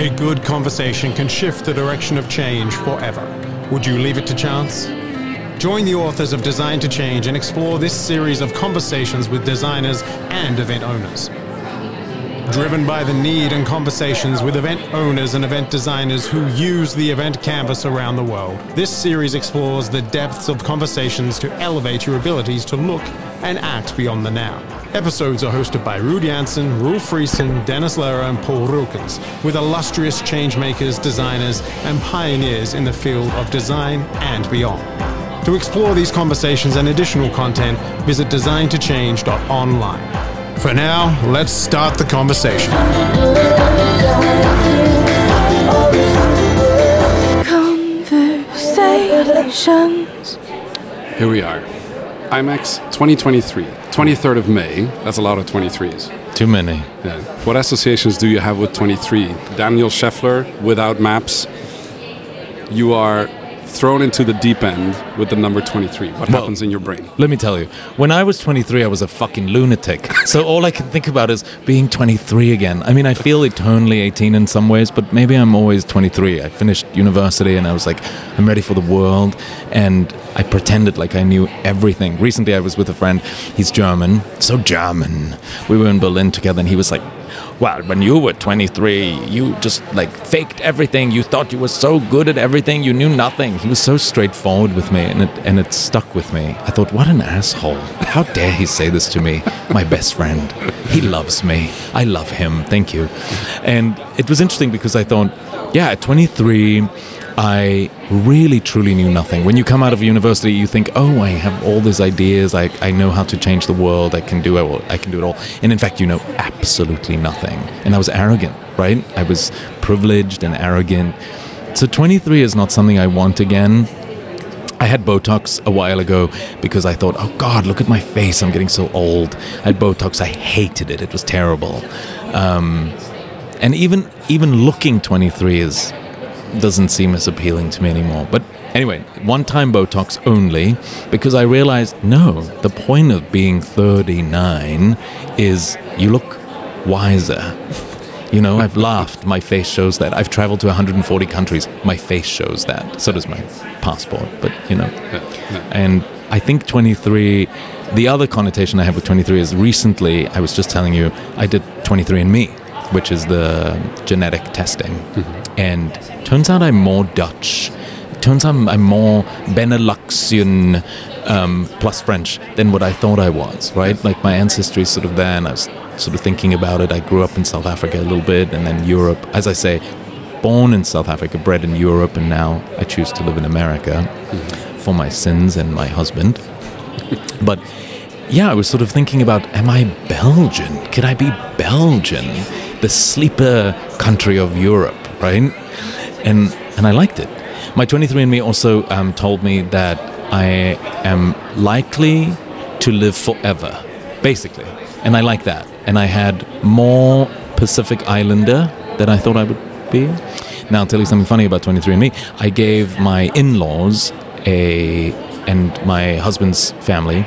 A good conversation can shift the direction of change forever. Would you leave it to chance? Join the authors of Design to Change and explore this series of conversations with designers and event owners. Driven by the need and conversations with event owners and event designers who use the event canvas around the world, this series explores the depths of conversations to elevate your abilities to look and act beyond the now. Episodes are hosted by Ruud Janssen, Roel Frissen, Dennis Lehrer, and Paul Rukens, with illustrious changemakers, designers, and pioneers in the field of design and beyond. To explore these conversations and additional content, visit designtochange.online. For now, let's start the conversation. Conversations. Here we are. IMEX 2023, 23rd of May. That's a lot of 23s. Too many. Yeah. What associations do you have with 23? Daniel Scheffler without maps. You are thrown into the deep end with the number 23. What Well- happens in your brain? Let me tell you, when I was 23, I was a fucking lunatic. So all I can think about is being 23 again. I mean, I feel eternally 18 in some ways, but maybe I'm always 23. I finished university and I was like, I'm ready for the world. And I pretended like I knew everything. Recently, I was with a friend. He's German, so German. We were in Berlin together and he was like, well, when you were 23, you just like faked everything. You thought you were so good at everything, you knew nothing. He was so straightforward with me, and it and it stuck with me. I thought, what an asshole! How dare he say this to me, my best friend? He loves me. I love him. Thank you. And it was interesting because I thought, yeah, at 23. I really truly knew nothing. When you come out of university, you think, "Oh, I have all these ideas. I, I know how to change the world. I can do it. all- I can do it all." And in fact, you know absolutely nothing. And I was arrogant, right? I was privileged and arrogant. So 23 is not something I want again. I had Botox a while ago because I thought, oh God, look at my face. I'm getting so old. I had Botox. I hated it. It was terrible. Um, and even even looking 23 is doesn't seem as appealing to me anymore. But anyway, one time Botox only because I realized no, the point of being 39 is you look wiser. You know, I've laughed, my face shows that. I've traveled to 140 countries, my face shows that. So does my passport, but you know. And I think 23, the other connotation I have with 23 is recently, I was just telling you, I did 23andMe, which is the genetic testing. Mm-hmm. And turns out I'm more Dutch. Turns out I'm more Beneluxian um, plus French than what I thought I was, right? Like my ancestry is sort of there, and I was sort of thinking about it. I grew up in South Africa a little bit, and then Europe. As I say, born in South Africa, bred in Europe, and now I choose to live in America for my sins and my husband. but yeah, I was sort of thinking about am I Belgian? Could I be Belgian? The sleeper country of Europe, right? And and I liked it. My 23andMe also um, told me that I am likely to live forever, basically. And I like that. And I had more Pacific Islander than I thought I would be. Now, I'll tell you something funny about 23andMe. I gave my in laws a and my husband's family,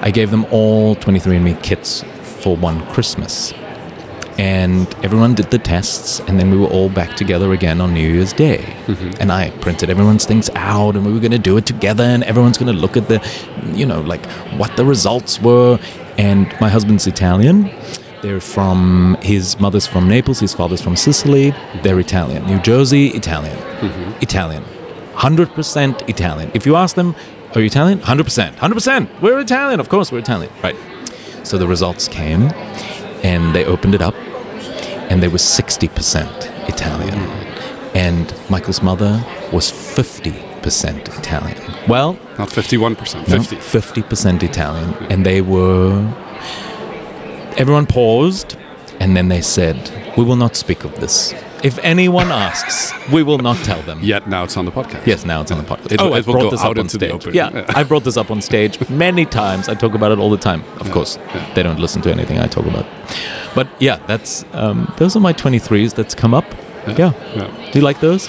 I gave them all 23andMe kits for one Christmas and everyone did the tests and then we were all back together again on new year's day. Mm-hmm. And i printed everyone's things out and we were going to do it together and everyone's going to look at the you know like what the results were. And my husband's italian. They're from his mother's from naples his father's from sicily. They're italian. New jersey italian. Mm-hmm. Italian. 100% italian. If you ask them are you italian? 100% 100% we're italian. Of course we're italian. Right. So the results came and they opened it up and they were 60% Italian. And Michael's mother was 50% Italian. Well, Not 51%, no, 50. 50% Italian. And they were. Everyone paused and then they said, We will not speak of this. If anyone asks, we will not tell them. Yet now it's on the podcast. Yes, now it's on the podcast. It- oh, I brought this up on stage. Yeah, Yeah. I brought this up on stage many times. I talk about it all the time. Of course, they don't listen to anything I talk about. But yeah, that's um, those are my 23s that's come up. Yeah. Yeah. Do you like those?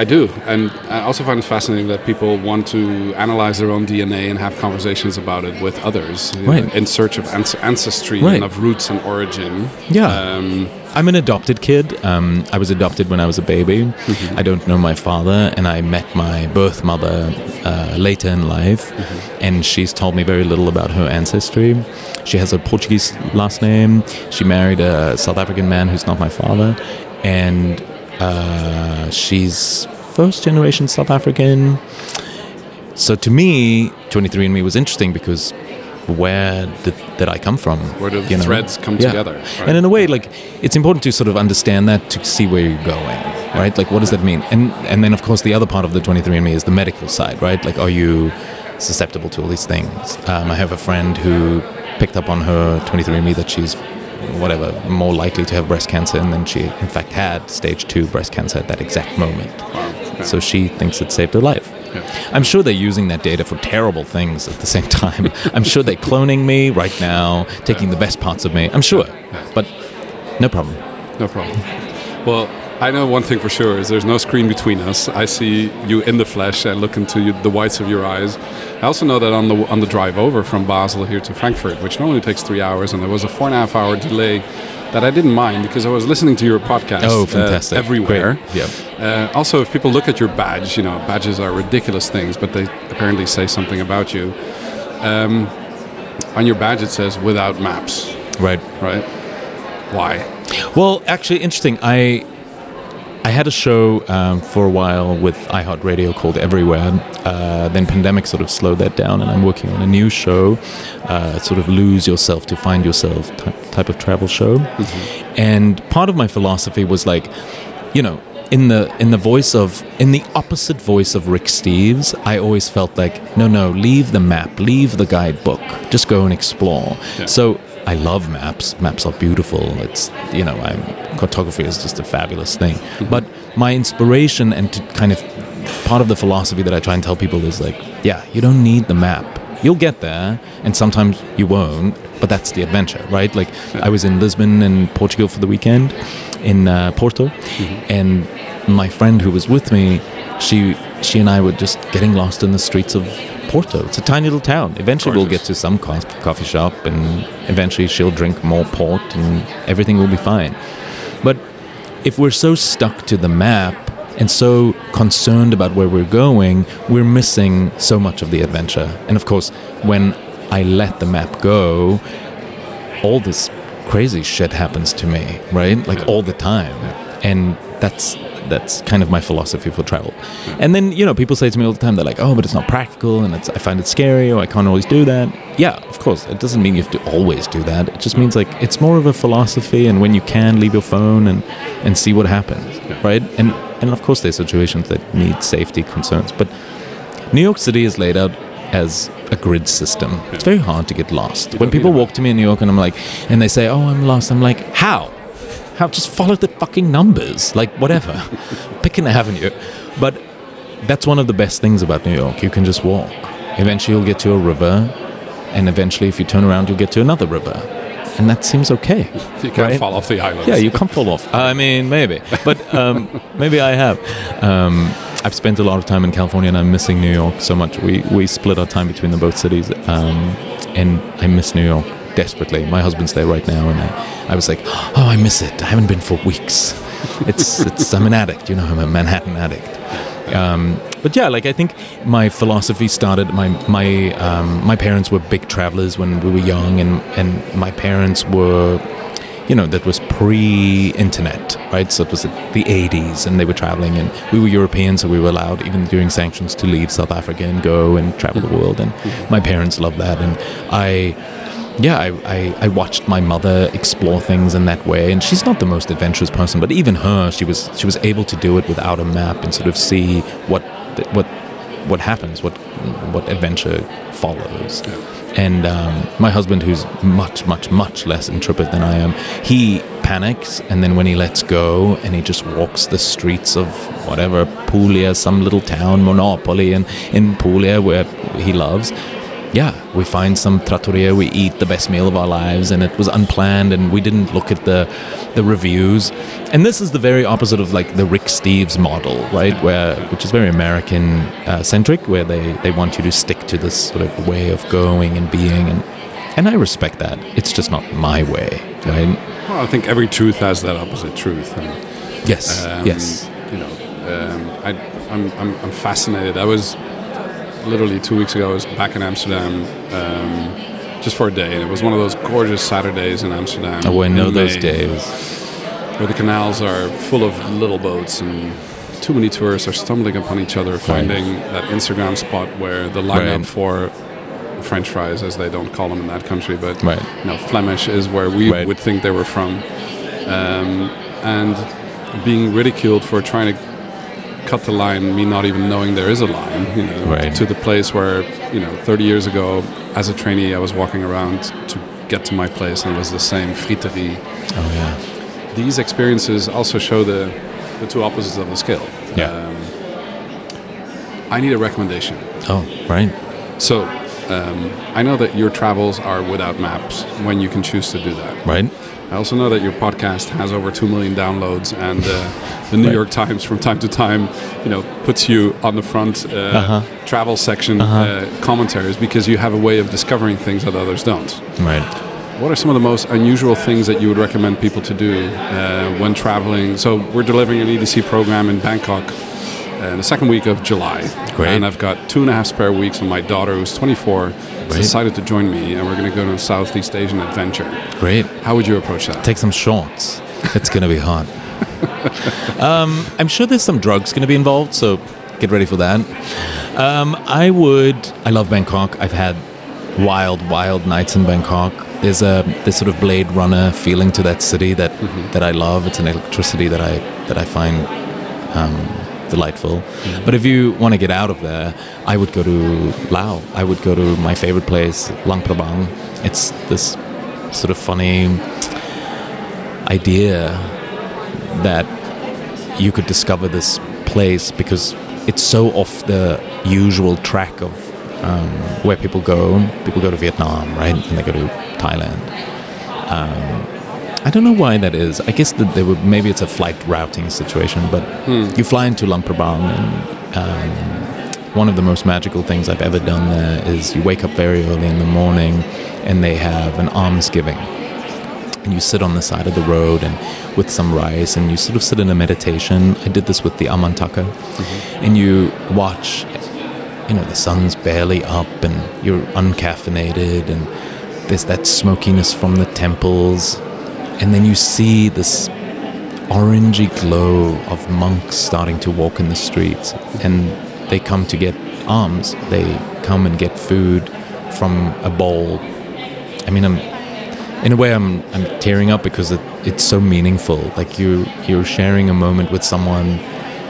I do, and I also find it fascinating that people want to analyze their own DNA and have conversations about it with others, you know, in search of ancestry Right. and of roots and origin. Yeah. Um, I'm an adopted kid. Um, I was adopted when I was a baby. I don't know my father, and I met my birth mother uh, later in life, and she's told me very little about her ancestry. She has a Portuguese last name. She married a South African man who's not my father, and uh, she's first generation South African. So to me, 23andMe was interesting because where did, did I come from? Where do the know? threads come Yeah. together, right? And in a way, like it's important to sort of understand that to see where you're going, right? Like what does that mean? And and then of course the other part of the 23andMe is the medical side, right? Like are you susceptible to all these things? Um, I have a friend who picked up on her 23andMe that she's whatever more likely to have breast cancer, and then she in fact had stage two breast cancer at that exact moment. So she thinks it saved her life. I'm sure they're using that data for terrible things at the same time. I'm sure they're cloning me right now, taking the best parts of me. I'm sure. But no problem. No problem. Well, I know one thing for sure is there's no screen between us. I see you in the flesh and look into you, the whites of your eyes. I also know that on the on the drive over from Basel here to Frankfurt, which normally takes three hours, and there was a four and a half hour delay that I didn't mind because I was listening to your podcast. Oh, uh, fantastic. everywhere. Great. Yeah. Uh, also, if people look at your badge, you know, badges are ridiculous things, but they apparently say something about you. Um, on your badge, it says "without maps," Right. right? Why? Well, actually, interesting. I I had a show um, for a while with iHeartRadio called Everywhere. Uh, then pandemic sort of slowed that down, and I'm working on a new show, uh, sort of lose yourself to find yourself ty- type of travel show. And part of my philosophy was like, you know, in the in the voice of in the opposite voice of Rick Steves, I always felt like, no, no, leave the map, leave the guidebook, just go and explore. So I love maps. Maps are beautiful. It's you know, I'm, cartography is just a fabulous thing. But my inspiration and to kind of part of the philosophy that I try and tell people is like, yeah, you don't need the map. You'll get there, and sometimes you won't. But that's the adventure, right? Like I was in Lisbon and Portugal for the weekend, in uh, Porto, and my friend who was with me, she she and I were just getting lost in the streets of Porto. It's a tiny little town. Eventually, we'll get to some co- coffee shop, and eventually she'll drink more port, and everything will be fine. But if we're so stuck to the map and so concerned about where we're going, we're missing so much of the adventure. And of course, when I let the map go, all this crazy shit happens to me, right? Like all the time. And that's that's kind of my philosophy for travel. And then, you know, people say to me all the time, they're like, oh, but it's not practical and it's, I find it scary or I can't always do that. Yeah, of course. It doesn't mean you have to always do that. It just means like it's more of a philosophy and when you can, leave your phone and, and see what happens, right? And, and of course, there's situations that need safety concerns. But New York City is laid out as a grid system. It's very hard to get lost. When people walk to me in New York and I'm like, and they say, "Oh, I'm lost," I'm like, "How? How? Just follow the fucking numbers. Like whatever, pick an avenue." But that's one of the best things about New York. You can just walk. Eventually, you'll get to a river, and eventually, if you turn around, you'll get to another river, and that seems okay. You can't Right? fall off the island. Yeah, you can't fall off. I mean, maybe, but um, maybe I have. Um, I've spent a lot of time in California, and I'm missing New York so much. We we split our time between the both cities, um, and I miss New York desperately. My husband's there right now, and I, I was like, oh, I miss it. I haven't been for weeks. It's it's I'm an addict, you know. I'm a Manhattan addict. Um, but yeah, like I think my philosophy started. My my um, my parents were big travelers when we were young, and and my parents were you know, that was pre-internet, right? So it was the 80s, and they were traveling, and we were Europeans, so we were allowed, even during sanctions, to leave South Africa and go and travel the world. And my parents loved that, and I, yeah, I, I, I watched my mother explore things in that way, and she's not the most adventurous person, but even her, she was she was able to do it without a map and sort of see what what what happens, what what adventure follows. And um, my husband, who's much, much, much less intrepid than I am, he panics, and then when he lets go, and he just walks the streets of whatever Puglia, some little town, Monopoli, and in Puglia where he loves, yeah, we find some trattoria, we eat the best meal of our lives, and it was unplanned, and we didn't look at the the reviews. And this is the very opposite of like the Rick Steves model, right? Where which is very American uh, centric, where they they want you to stick to this sort of way of going and being, and and I respect that. It's just not my way, right? Well, I think every truth has that opposite truth. And, Yes, um, yes, You know, um, I, I'm, I'm, I'm fascinated. I was literally two weeks ago. I was back in Amsterdam um, just for a day, and it was one of those gorgeous Saturdays in Amsterdam. Oh, I know those days. where the canals are full of little boats and. Too many tourists are stumbling upon each other, finding that Instagram spot where the lineup Right. for French fries, as they don't call them in that country, but Right. you know, Flemish is where we Right. would think they were from, um, and being ridiculed for trying to cut the line, me not even knowing there is a line, you know, Right. to the place where you know, 30 years ago, as a trainee, I was walking around to get to my place, and it was the same friterie. Oh yeah, These experiences also show the the two opposites of the scale. Yeah. Um, I need a recommendation. oh right, So. Um, I know that your travels are without maps when you can choose to do that. right. I also know that your podcast has over two million downloads, and uh, the New Right. York Times, from time to time, you know, puts you on the front uh, Uh-huh. travel section uh, commentaries because you have a way of discovering things that others don't. Right. What are some of the most unusual things that you would recommend people to do uh, when traveling? So we're delivering an EDC program in Bangkok uh, in the second week of July, Great. and I've got two and a half spare weeks, and my daughter, who's 24, has decided to join me, and we're going to go on a Southeast Asian adventure. Great. How would you approach that? Take some shots. It's gonna be hot. um, I'm sure there's some drugs gonna be involved, so get ready for that. Um, I would. I love Bangkok. I've had wild, wild nights in Bangkok. There's a this sort of Blade Runner feeling to that city that that I love. It's an electricity that I that I find um, delightful. But if you want to get out of there, I would go to Lao. I would go to my favorite place, Luang Prabang. It's this sort of funny idea that you could discover this place because it's so off the usual track of um, where people go. People go to Vietnam, right? And they go to Thailand. Um, I don't know why that is. I guess that they would maybe it's a flight routing situation, but you fly into Luang and um, one of the most magical things I've ever done there is you wake up very early in the morning and they have an almsgiving and you sit on the side of the road and with some rice and you sort of sit in a meditation. I did this with the Amantaka, and you watch. You know, the sun's barely up and you're uncaffeinated, and there's that smokiness from the temples, and then you see this orangey glow of monks starting to walk in the streets, and they come to get alms. They come and get food from a bowl. I mean, I'm in a way I'm I'm tearing up because it, it's so meaningful. Like you you're sharing a moment with someone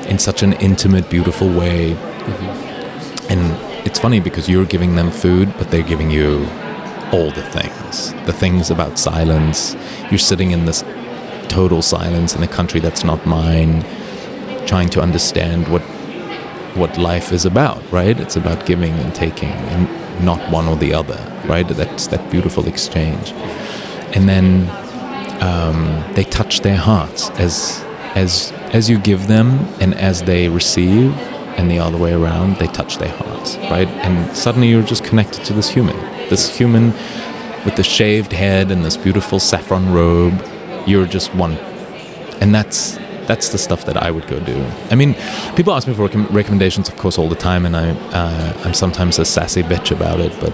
in such an intimate, beautiful way. Mm-hmm. And it's funny because you're giving them food, but they're giving you all the things. The things about silence. You're sitting in this total silence in a country that's not mine, trying to understand what what life is about, right? It's about giving and taking and not one or the other, right? That's that beautiful exchange. And then um, they touch their hearts as as as you give them and as they receive and the other way around they touch their hearts right and suddenly you're just connected to this human this human with the shaved head and this beautiful saffron robe you're just one and that's that's the stuff that I would go do. I mean, people ask me for recom- recommendations, of course, all the time, and I uh, I'm sometimes a sassy bitch about it, but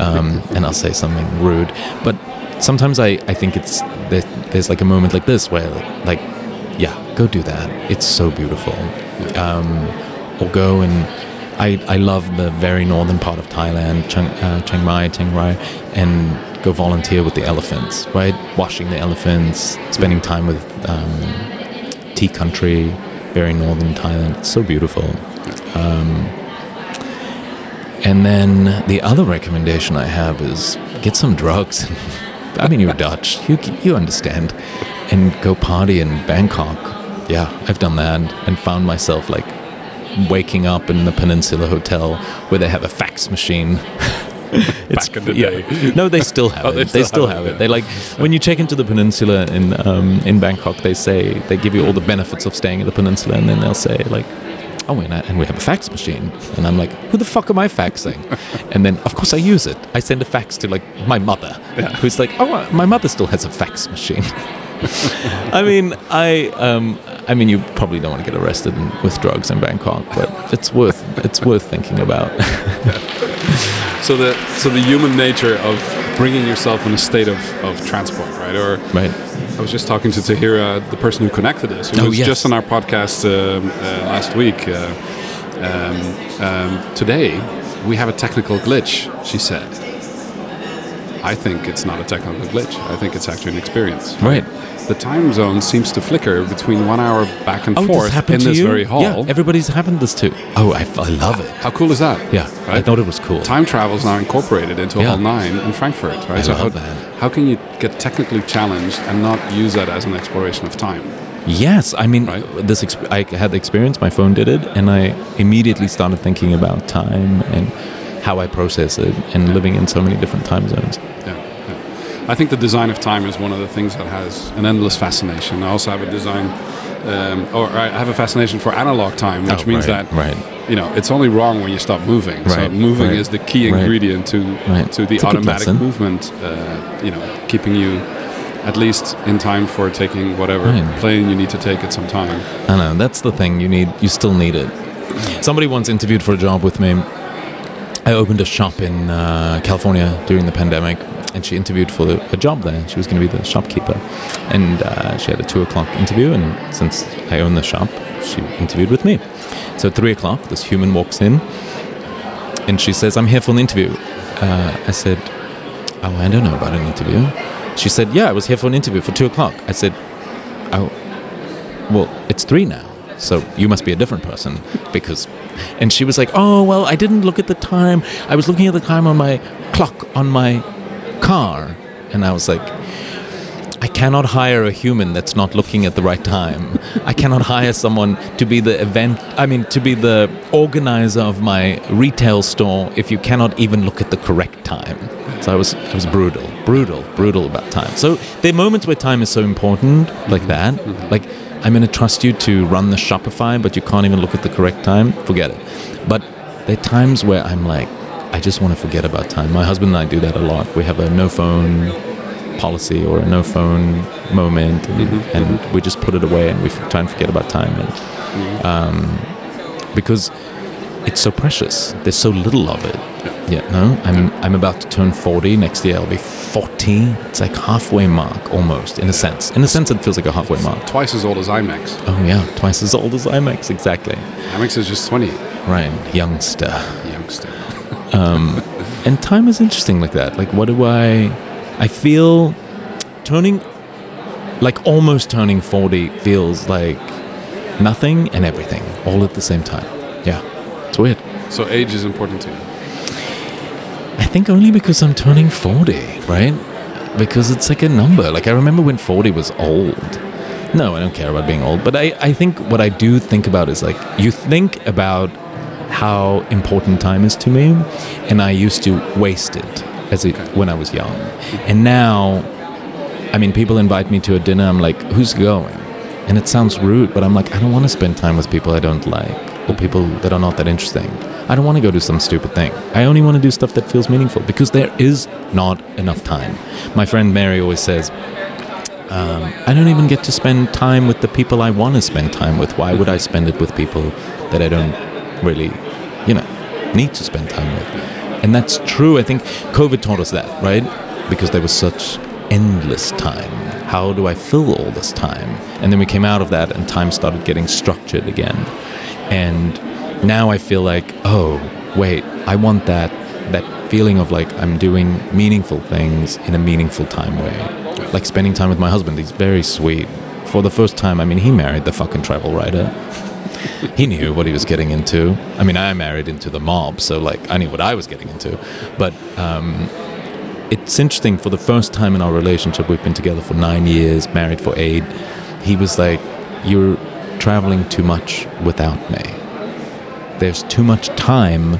um, and I'll say something rude. But sometimes I, I think it's there, there's like a moment like this where like yeah, go do that. It's so beautiful. Um, or go and I, I love the very northern part of Thailand, Chiang, uh, Chiang Mai, Chiang Rai, and go volunteer with the elephants, right? Washing the elephants, spending time with um, tea country, very northern Thailand. It's so beautiful. Um, and then the other recommendation I have is get some drugs. I mean, you're Dutch, you you understand, and go party in Bangkok. Yeah, I've done that and found myself like waking up in the Peninsula Hotel where they have a fax machine It's Back in the yeah. day. No, they still have Oh, it. they They still still, have have it, it. They like when you check into the peninsula in um, in Bangkok. They say they give you all the benefits of staying at the peninsula, and then they'll say like. Oh, and, I, and we have a fax machine, and I'm like, who the fuck am I faxing? and then, of course, I use it. I send a fax to like my mother, who's like, oh, my mother still has a fax machine. I mean, I, um, I mean, you probably don't want to get arrested in, with drugs in Bangkok, but it's worth, it's worth thinking about. So the so the human nature of bringing yourself in a state of, of transport, right? Or right. I was just talking to Tahira, the person who connected us, who Oh, was yes. just on our podcast um, uh, last week. Uh, um, um, today, we have a technical glitch, she said. I think it's not a technical glitch. I think it's actually an experience. Right. The time zone seems to flicker between one hour back and Oh, forth this in to this you? very hall. Yeah, everybody's happened this too. Oh, I, I love it. How cool is that? Yeah, I thought it was cool. Time travel is now incorporated into Yeah. Hall 9 in Frankfurt, right? I so love how, that. how can you get technically challenged and not use that as an exploration of time? Yes, I mean, Right. this. Exp- I had the experience. My phone did it, and I immediately started thinking about time and how I process it, and living in so many different time zones. Yeah, yeah. I think the design of time is one of the things that has an endless fascination. I also have a design, um, or I have a fascination for analog time, which Oh, means right, that right. you know it's only wrong when you stop moving. So moving right, is the key right. ingredient to Right. to the It's automatic movement. Uh, you know, keeping you at least in time for taking whatever Right. plane you need to take at some time. I know that's the thing. You need. You still need it. Somebody once interviewed for a job with me. I opened a shop in uh, California during the pandemic, and she interviewed for a job there. She was going to be the shopkeeper, and uh, she had a two o'clock interview. And since I own the shop, she interviewed with me. So at three o'clock, this human walks in, and she says, "I'm here for an interview." Uh, I said, "Oh, I don't know about an interview." She said, "Yeah, I was here for an interview for two o'clock." I said, "Oh, well, it's three now, so you must be a different person because. And she was like, oh, well, I didn't look at the time. I was looking at the time on my clock on my car. And I was like, I cannot hire a human that's not looking at the right time. I cannot hire someone to be the event, I mean, to be the organizer of my retail store if you cannot even look at the correct time. So I was, I was brutal, brutal, brutal about time. So there are moments where time is so important, like that. Like, I'm going to trust you to run the Shopify, but you can't even look at the correct time. Forget it. But there are times where I'm like, I just want to forget about time. My husband and I do that a lot. We have a no phone policy or a no phone moment, and, and we just put it away and we try and forget about time. And um, because it's so precious, there's so little of it. Yeah, no, I'm I'm about to turn 40 next year. I'll be 40. It's like halfway mark almost, in a sense. In a sense, it feels like a halfway mark. Twice as old as IMEX. Oh yeah, twice as old as IMEX, exactly. IMEX is just 20, Right, youngster. youngster. um, And time is interesting like that. Like, what do I. I feel turning. Like, almost turning 40 feels like nothing and everything all at the same time. It's weird. So age is important to you. I think only because I'm turning 40, right? Because it's like a number. Like, I remember when 40 was old. No, I don't care about being old. But I, I think what I do think about is like, you think about how important time is to me, and I used to waste it as it, when I was young. And now, I mean, people invite me to a dinner, I'm like, who's going? And it sounds rude, but I'm like, I don't want to spend time with people I don't like or people that are not that interesting. I don't want to go do some stupid thing. I only want to do stuff that feels meaningful because there is not enough time. My friend Mary always says, um, I don't even get to spend time with the people I want to spend time with. Why would I spend it with people that I don't really, you know, need to spend time with? And that's true. I think COVID taught us that, right? Because there was such endless time. How do I fill all this time? And then we came out of that and time started getting structured again. And now I feel like, oh, wait, I want that that feeling of like I'm doing meaningful things in a meaningful time way. Like spending time with my husband. He's very sweet. For the first time, I mean, he married the fucking travel writer. he knew what he was getting into. I mean, I married into the mob, so like I knew what I was getting into. But um, it's interesting. For the first time in our relationship, we've been together for nine years, married for eight. He was like, "You're traveling too much without me. There's too much time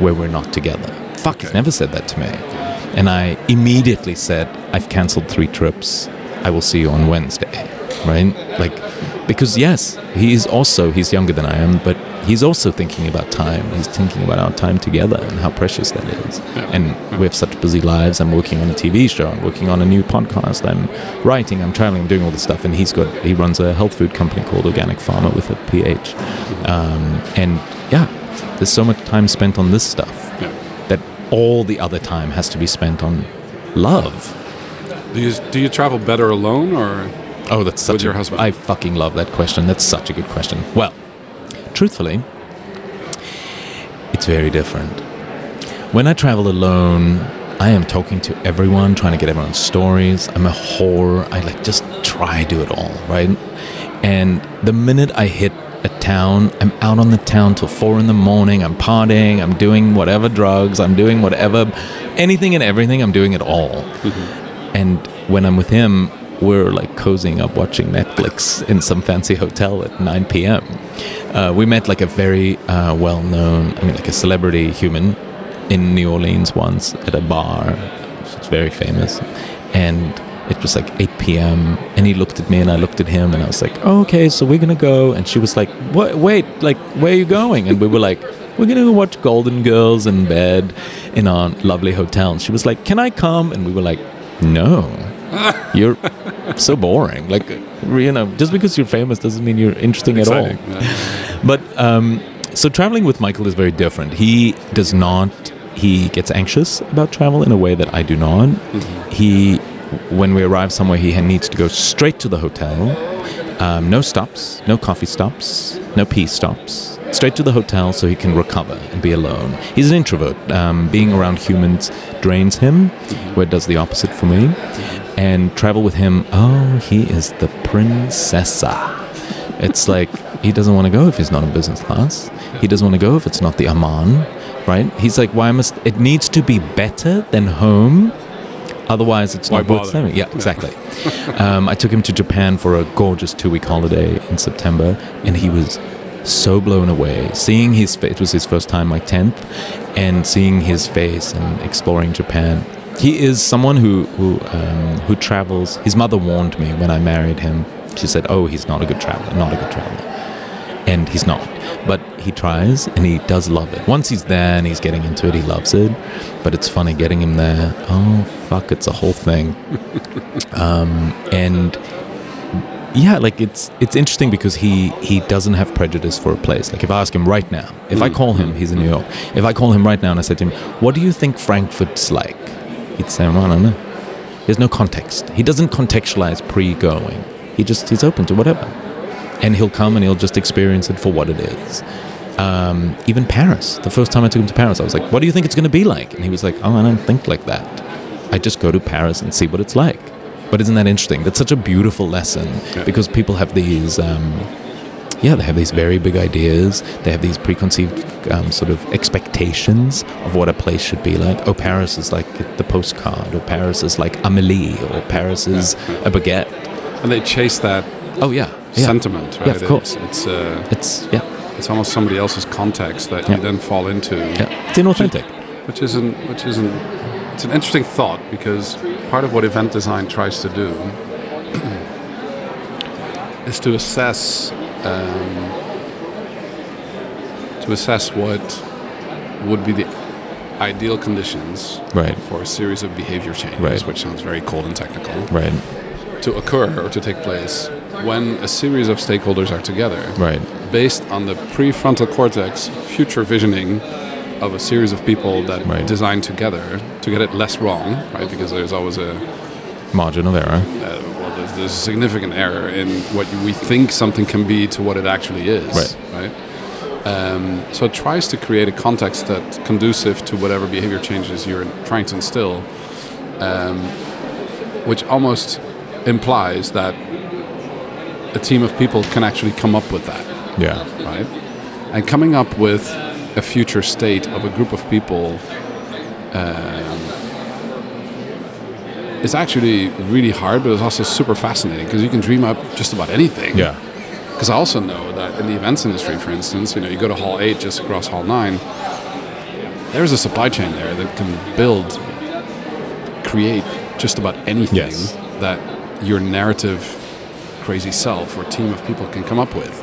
where we're not together." fuck, he's never said that to me. And I immediately said, I've cancelled three trips. I will see you on Wednesday. Right? Like, because yes, he is also, he's younger than I am, but he's also thinking about time. He's thinking about our time together and how precious that is. And we have such busy lives. I'm working on a TV show. I'm working on a new podcast. I'm writing. I'm traveling. I'm doing all this stuff. And he's got he runs a health food company called Organic Pharmer with a PH. Um, and yeah, there's so much time spent on this stuff Yeah. that all the other time has to be spent on love. Do you do you travel better alone or? Oh, that's such With a, your husband? I fucking love that question. That's such a good question. Well, truthfully, it's very different. When I travel alone, I am talking to everyone, trying to get everyone's stories. I'm a whore. I like just try to do it all, right? And the minute I hit a town, I'm out on the town till four in the morning. I'm partying. I'm doing whatever drugs. I'm doing whatever, anything and everything. I'm doing it all. Mm-hmm. And when I'm with him, we're like cozying up watching Netflix in some fancy hotel at 9 p.m. Uh, we met like a very uh, well known, I mean, like a celebrity human in New Orleans once at a bar. It's very famous. And it was like 8 p.m. and he looked at me and I looked at him and I was like, oh, okay, so we're gonna go. And she was like, what? Wait, like, where are you going? And we were like, we're gonna go watch Golden Girls in bed in our lovely hotel. And she was like, can I come? And we were like, no, you're so boring. Like, you know, just because you're famous doesn't mean you're interesting at all. Yeah. But um, so traveling with Michael is very different. He does not. He gets anxious about travel in a way that I do not. He, when we arrive somewhere, he needs to go straight to the hotel. Um, no stops, no coffee stops, no pee stops. Straight to the hotel so he can recover and be alone. He's an introvert. Um, being around humans drains him, where it does the opposite for me. And travel with him, oh, he is the princessa. It's like he doesn't want to go if he's not in business class. He doesn't want to go if it's not the Aman, right? He's like, why must it needs to be better than home? Otherwise, it's Why not worth saving. Yeah, exactly. um, I took him to Japan for a gorgeous two-week holiday in September, and he was so blown away. Seeing his face, it was his first time, like tenth, and seeing his face and exploring Japan. He is someone who who um, who travels. His mother warned me when I married him. She said, "Oh, he's not a good traveler. Not a good traveler." and he's not. But he tries and he does love it. Once he's there and he's getting into it, he loves it. But it's funny getting him there. Oh fuck, it's a whole thing. um, and yeah, like it's it's interesting because he he doesn't have prejudice for a place. Like if I ask him right now, if I call him, he's in New York. If I call him right now and I said to him, "What do you think Frankfurt's like?" He'd say, "Well, I don't know." There's no context. He doesn't contextualize pre-going. He just he's open to whatever and he'll come and he'll just experience it for what it is. Um, even Paris. The first time I took him to Paris, I was like, "What do you think it's going to be like?" And he was like, "Oh, I don't think like that. I just go to Paris and see what it's like." But isn't that interesting? That's such a beautiful lesson because people have these. Um, yeah, they have these very big ideas. They have these preconceived um, sort of expectations of what a place should be like. Oh, Paris is like the postcard, or Paris is like Amelie, or Paris is a baguette. And they chase that Oh yeah, yeah. sentiment, right? Yeah, of course. It's it's, uh, It's yeah, it's almost somebody else's context that Yeah. you then fall into, yeah. It's inauthentic. which isn't which isn't. It's an interesting thought because part of what event design tries to do is to assess um, to assess what would be the ideal conditions Right. for a series of behavior changes, Right. which sounds very cold and technical. Right. to occur or to take place when a series of stakeholders are together Right. based on the prefrontal cortex future visioning of a series of people that Right. design together to get it less wrong right because there's always a Margin of error. uh, there's, a significant error in what we think something can be to what it actually is Right. right um, so it tries to create a context that's conducive to whatever behavior changes you're trying to instill um, which almost implies that a team of people can actually come up with that, Yeah. right? And coming up with a future state of a group of people um, is actually really hard, but it's also super fascinating because you can dream up just about anything. Yeah. Because I also know that in the events industry, for instance, you know, you go to Hall 8 just across Hall 9, there's a supply chain there that can build, create just about anything Yes. that your narrative crazy self or team of people can come up with.